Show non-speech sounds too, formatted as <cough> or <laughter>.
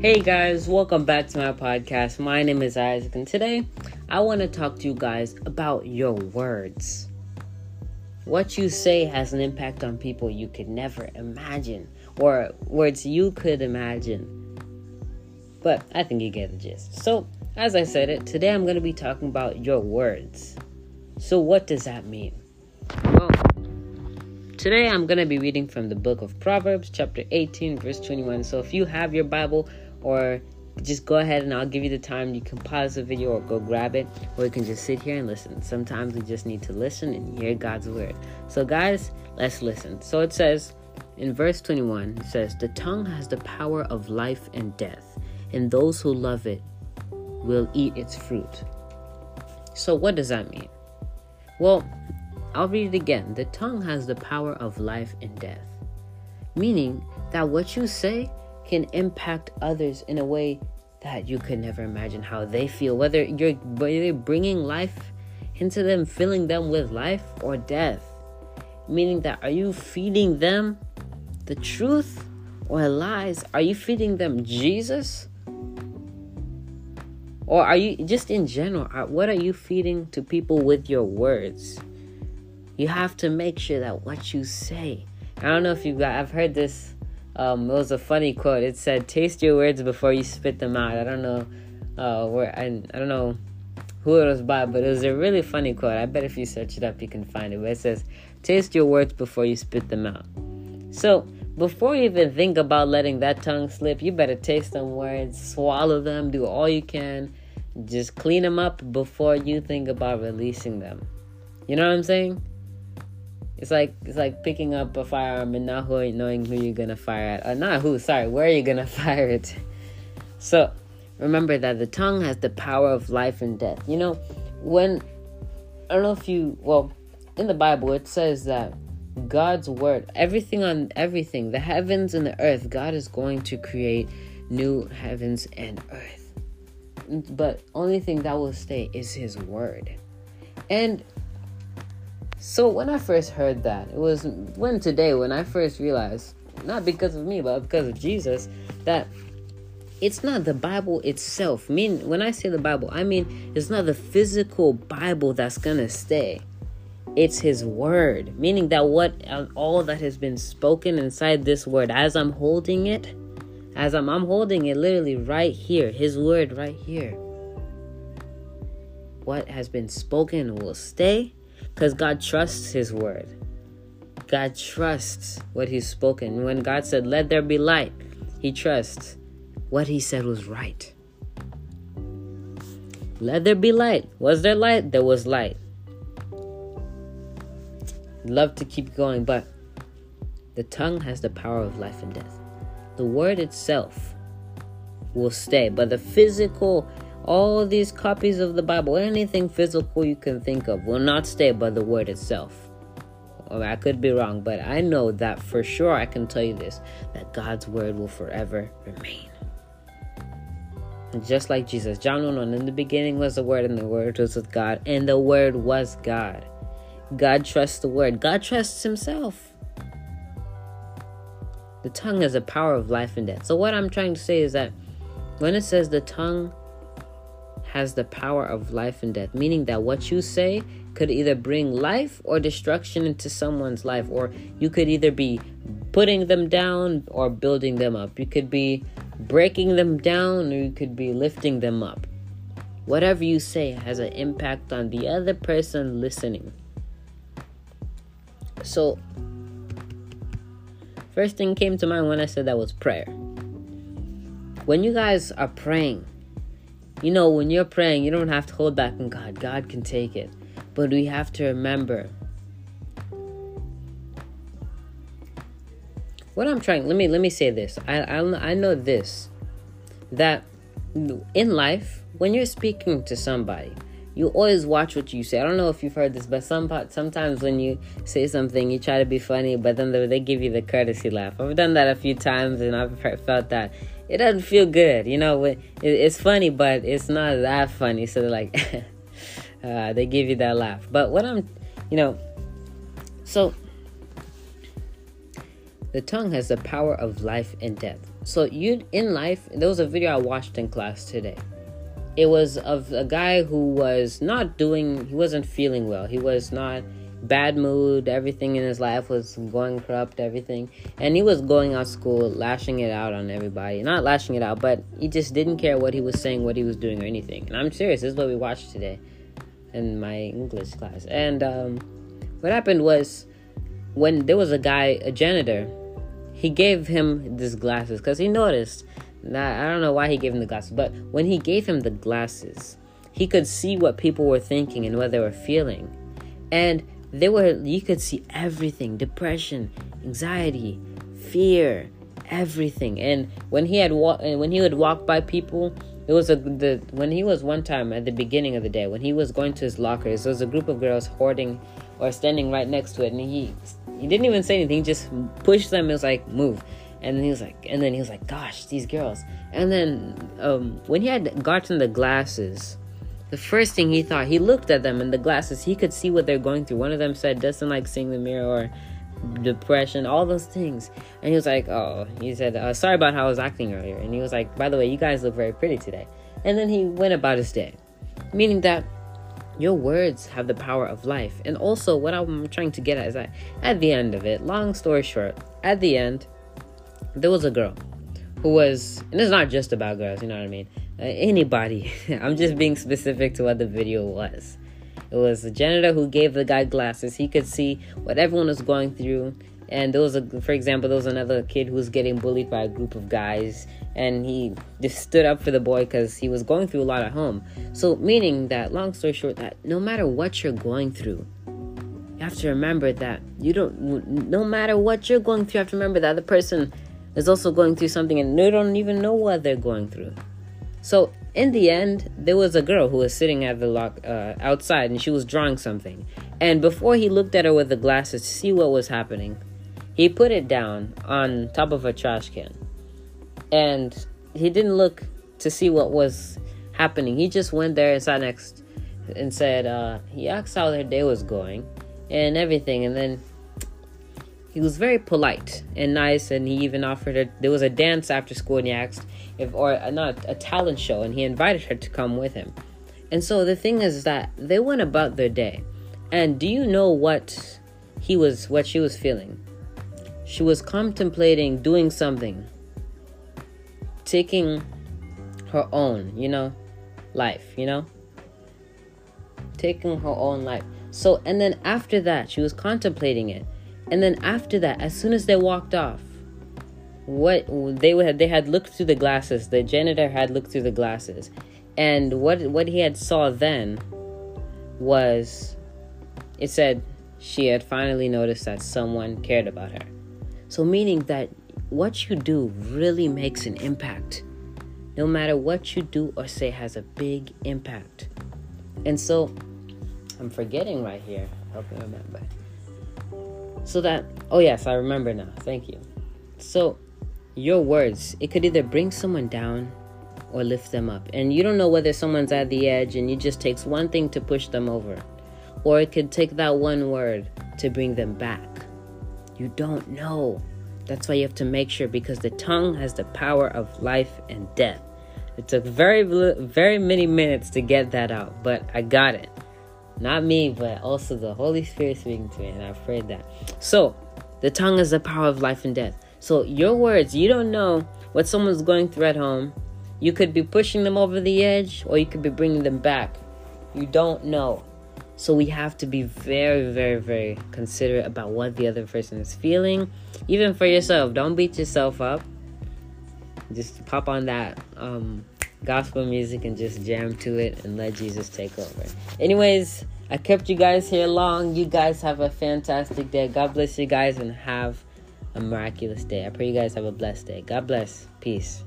Hey guys, welcome back to my podcast. My name is Isaac, and today I want to talk to you guys about your words. What you say has an impact on people you could never imagine, or words you could imagine. But I think you get the gist. So, as I said it, today I'm going to be talking about your words. So, what does that mean? Well, today I'm going to be reading from the book of Proverbs, chapter 18, verse 21. So, if you have your Bible, or just go ahead and I'll give you the time. You can pause the video or go grab it, or you can just sit here and listen. Sometimes we just need to listen and hear God's word. So, guys, let's listen. So, it says in verse 21, it says, The tongue has the power of life and death, and those who love it will eat its fruit. So, what does that mean? Well, I'll read it again. The tongue has the power of life and death, meaning that what you say can impact others in a way that you could never imagine how they feel. Whether you're, whether bringing life into them, filling them with life or death. Meaning that are you feeding them the truth or lies? Are you feeding them Jesus? Or are you just in general? Uh, what are you feeding to people with your words? You have to make sure that what you say. I don't know if you got. I've heard this um, it was a funny quote. It said, "Taste your words before you spit them out." I don't know uh, where I, I don't know who it was by, but it was a really funny quote. I bet if you search it up, you can find it. But it says, "Taste your words before you spit them out." So before you even think about letting that tongue slip, you better taste them words, swallow them, do all you can, just clean them up before you think about releasing them. You know what I'm saying? It's like it's like picking up a firearm and not who, knowing who you're gonna fire at. Uh, not who, sorry, where are you gonna <laughs> fire it? So remember that the tongue has the power of life and death. You know, when I don't know if you well, in the Bible it says that God's word, everything on everything, the heavens and the earth, God is going to create new heavens and earth. But only thing that will stay is his word. And so when I first heard that, it was when today when I first realized, not because of me, but because of Jesus, that it's not the Bible itself. I mean, when I say the Bible, I mean it's not the physical Bible that's gonna stay. It's His Word, meaning that what all that has been spoken inside this Word, as I'm holding it, as I'm, I'm holding it literally right here, His Word right here. What has been spoken will stay, because God trusts His word. God trusts what He's spoken. When God said, Let there be light, He trusts what He said was right. Let there be light. Was there light? There was light. Love to keep going, but the tongue has the power of life and death. The word itself will stay, but the physical all these copies of the Bible, anything physical you can think of, will not stay by the word itself. Or I could be wrong, but I know that for sure I can tell you this that God's word will forever remain. And just like Jesus, John 1 1, in the beginning was the word, and the word was with God, and the word was God. God trusts the word, God trusts himself. The tongue has a power of life and death. So, what I'm trying to say is that when it says the tongue has the power of life and death, meaning that what you say could either bring life or destruction into someone's life, or you could either be putting them down or building them up. You could be breaking them down or you could be lifting them up. Whatever you say has an impact on the other person listening. So, first thing came to mind when I said that was prayer. When you guys are praying, you know, when you're praying, you don't have to hold back on God. God can take it. But we have to remember what I'm trying. Let me let me say this. I I, I know this that in life, when you're speaking to somebody, you always watch what you say. I don't know if you've heard this, but some sometimes when you say something, you try to be funny, but then they give you the courtesy laugh. I've done that a few times, and I've felt that it doesn't feel good. You know, it's funny, but it's not that funny. So they're like, <laughs> uh, they give you that laugh. But what I'm, you know, so the tongue has the power of life and death. So you in life, there was a video I watched in class today. It was of a guy who was not doing, he wasn't feeling well. He was not bad mood. Everything in his life was going corrupt. Everything, and he was going out school, lashing it out on everybody. Not lashing it out, but he just didn't care what he was saying, what he was doing, or anything. And I'm serious. This is what we watched today in my English class. And um, what happened was when there was a guy, a janitor, he gave him these glasses because he noticed I don't know why he gave him the glasses, but when he gave him the glasses, he could see what people were thinking and what they were feeling. And they were you could see everything depression anxiety fear everything. And when he had wa- when he would walk by people it was a the when he was one time at the beginning of the day when he was going to his lockers there was a group of girls hoarding or standing right next to it. And he he didn't even say anything just pushed them it was like move and then he was like and then he was like gosh these girls and then um, when he had gotten the glasses the first thing he thought, he looked at them in the glasses. He could see what they're going through. One of them said, doesn't like seeing the mirror or depression, all those things. And he was like, oh, he said, uh, sorry about how I was acting earlier. And he was like, by the way, you guys look very pretty today. And then he went about his day, meaning that your words have the power of life. And also, what I'm trying to get at is that at the end of it, long story short, at the end, there was a girl who was, and it's not just about girls, you know what I mean? Uh, anybody. <laughs> I'm just being specific to what the video was. It was a janitor who gave the guy glasses. He could see what everyone was going through. And there was a, for example, there was another kid who was getting bullied by a group of guys, and he just stood up for the boy because he was going through a lot at home. So, meaning that, long story short, that no matter what you're going through, you have to remember that you don't. No matter what you're going through, you have to remember that the person is also going through something, and they don't even know what they're going through. So in the end, there was a girl who was sitting at the lock uh, outside, and she was drawing something. And before he looked at her with the glasses to see what was happening, he put it down on top of a trash can, and he didn't look to see what was happening. He just went there and sat next and said uh, he asked how their day was going and everything, and then he was very polite and nice, and he even offered her. There was a dance after school, and he asked if, or not a talent show, and he invited her to come with him. And so the thing is that they went about their day. And do you know what he was, what she was feeling? She was contemplating doing something, taking her own, you know, life, you know, taking her own life. So, and then after that, she was contemplating it and then after that, as soon as they walked off, what they had they had looked through the glasses. The janitor had looked through the glasses, and what what he had saw then was it said she had finally noticed that someone cared about her. So meaning that what you do really makes an impact. No matter what you do or say has a big impact. And so I'm forgetting right here. Help me remember. So that, oh yes, I remember now. Thank you. So, your words, it could either bring someone down or lift them up. And you don't know whether someone's at the edge and it just takes one thing to push them over. Or it could take that one word to bring them back. You don't know. That's why you have to make sure because the tongue has the power of life and death. It took very, very many minutes to get that out, but I got it. Not me, but also the Holy Spirit speaking to me, and I've prayed that. So, the tongue is the power of life and death. So, your words, you don't know what someone's going through at home. You could be pushing them over the edge, or you could be bringing them back. You don't know. So, we have to be very, very, very considerate about what the other person is feeling. Even for yourself, don't beat yourself up. Just pop on that um, gospel music and just jam to it and let Jesus take over. Anyways, I kept you guys here long. You guys have a fantastic day. God bless you guys and have a miraculous day. I pray you guys have a blessed day. God bless. Peace.